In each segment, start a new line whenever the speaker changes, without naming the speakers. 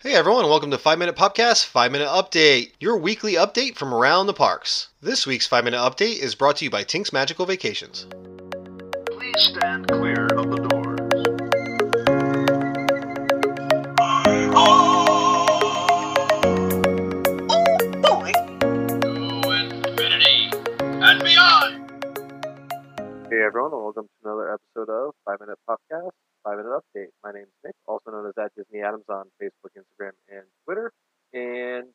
Hey everyone, welcome to 5 Minute Popcast, 5 Minute Update, your weekly update from around the parks. This week's 5 Minute Update is brought to you by Tink's Magical Vacations.
Please stand clear of the doors. Oh boy! To infinity and beyond!
Hey everyone, and welcome to another episode of Five Minute Popcast, Five Minute Update. My name is Nick, also known as at Disney Adams on Facebook, Instagram, and Twitter. And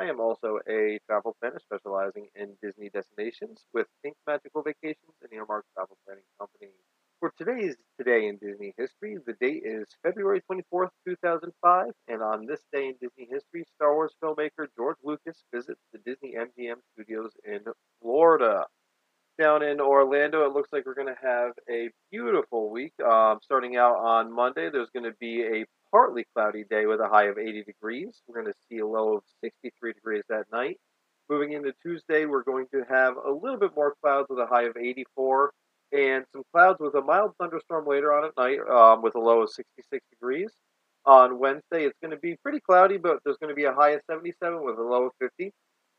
I am also a travel planner specializing in Disney destinations with Think Magical Vacations and Earmark Travel Planning Company. For today's Today in Disney History, the date is February 24th, 2005, and on this day in Disney history, Star Wars filmmaker George Lucas visits the Disney MGM studios in Florida down in Orlando. It looks like we're going to have a beautiful week. Um, starting out on Monday, there's going to be a partly cloudy day with a high of 80 degrees. We're going to see a low of 63 degrees that night. Moving into Tuesday, we're going to have a little bit more clouds with a high of 84 and some clouds with a mild thunderstorm later on at night um, with a low of 66 degrees. On Wednesday, it's going to be pretty cloudy, but there's going to be a high of 77 with a low of 50.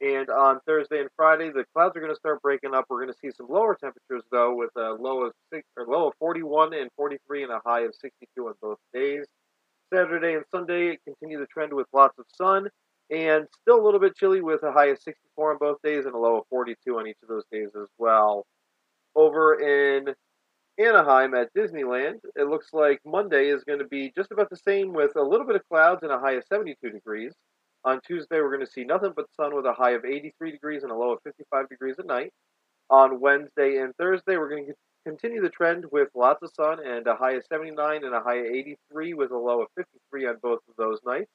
And on Thursday and Friday, the clouds are going to start breaking up. We're going to see some lower temperatures though, with a low of six or low of 41 and 43, and a high of 62 on both days. Saturday and Sunday continue the trend with lots of sun, and still a little bit chilly with a high of 64 on both days and a low of 42 on each of those days as well. Over in Anaheim at Disneyland, it looks like Monday is going to be just about the same with a little bit of clouds and a high of 72 degrees. On Tuesday, we're going to see nothing but sun with a high of 83 degrees and a low of 55 degrees at night. On Wednesday and Thursday, we're going to continue the trend with lots of sun and a high of 79 and a high of 83 with a low of 53 on both of those nights.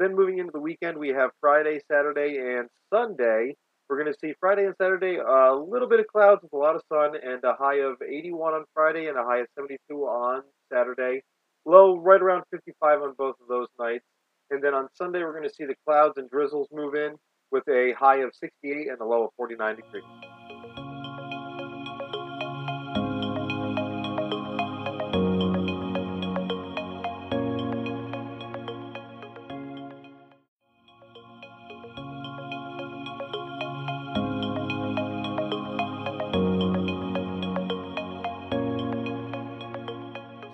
Then moving into the weekend, we have Friday, Saturday, and Sunday. We're going to see Friday and Saturday a little bit of clouds with a lot of sun and a high of 81 on Friday and a high of 72 on Saturday. Low right around 55 on both of those nights. And then on Sunday, we're going to see the clouds and drizzles move in with a high of 68 and a low of 49 degrees.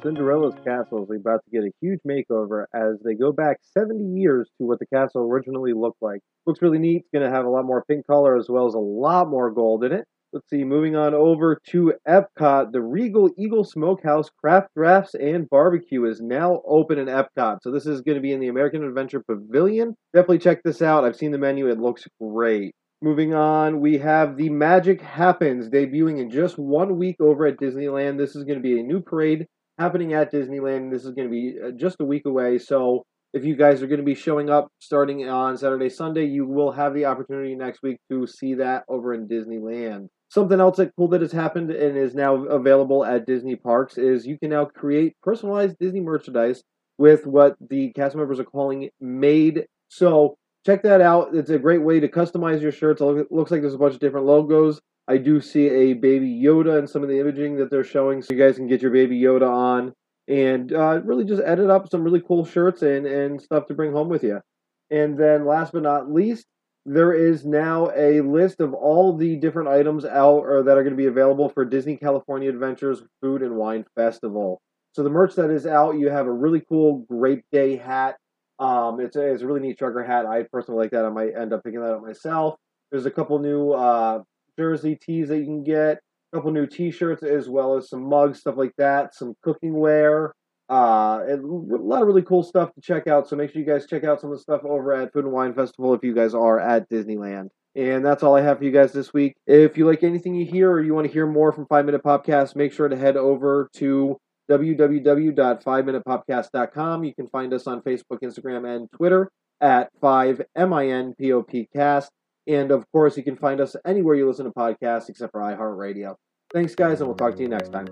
Cinderella's castle is about to get a huge makeover as they go back 70 years to what the castle originally looked like. Looks really neat. It's going to have a lot more pink color as well as a lot more gold in it. Let's see, moving on over to Epcot, the Regal Eagle Smokehouse Craft Drafts and Barbecue is now open in Epcot. So this is going to be in the American Adventure Pavilion. Definitely check this out. I've seen the menu. It looks great. Moving on, we have The Magic Happens debuting in just one week over at Disneyland. This is going to be a new parade happening at Disneyland. This is going to be uh, just a week away. So if you guys are going to be showing up starting on Saturday, Sunday, you will have the opportunity next week to see that over in Disneyland. Something else that cool that has happened and is now available at Disney parks is you can now create personalized Disney merchandise with what the cast members are calling made. So check that out. It's a great way to customize your shirts. It looks like there's a bunch of different logos. I do see a baby Yoda in some of the imaging that they're showing, so you guys can get your baby Yoda on and uh, really just edit up some really cool shirts and, and stuff to bring home with you. And then last but not least, there is now a list of all the different items out or that are going to be available for Disney California Adventures Food and Wine Festival. So the merch that is out, you have a really cool Grape Day hat. Um, it's a, it's a really neat trucker hat. I personally like that. I might end up picking that up myself. There's a couple new uh, jersey tees that you can get, a couple new T-shirts as well as some mugs, stuff like that, some cooking wear, uh, a lot of really cool stuff to check out. So make sure you guys check out some of the stuff over at Food and Wine Festival if you guys are at Disneyland. And that's all I have for you guys this week. If you like anything you hear or you want to hear more from Five Minute Popcast, make sure to head over to www.5minutepopcast.com. You can find us on Facebook, Instagram, and Twitter at 5MINPOPcast. And of course, you can find us anywhere you listen to podcasts except for iHeartRadio. Thanks, guys, and we'll talk to you next time.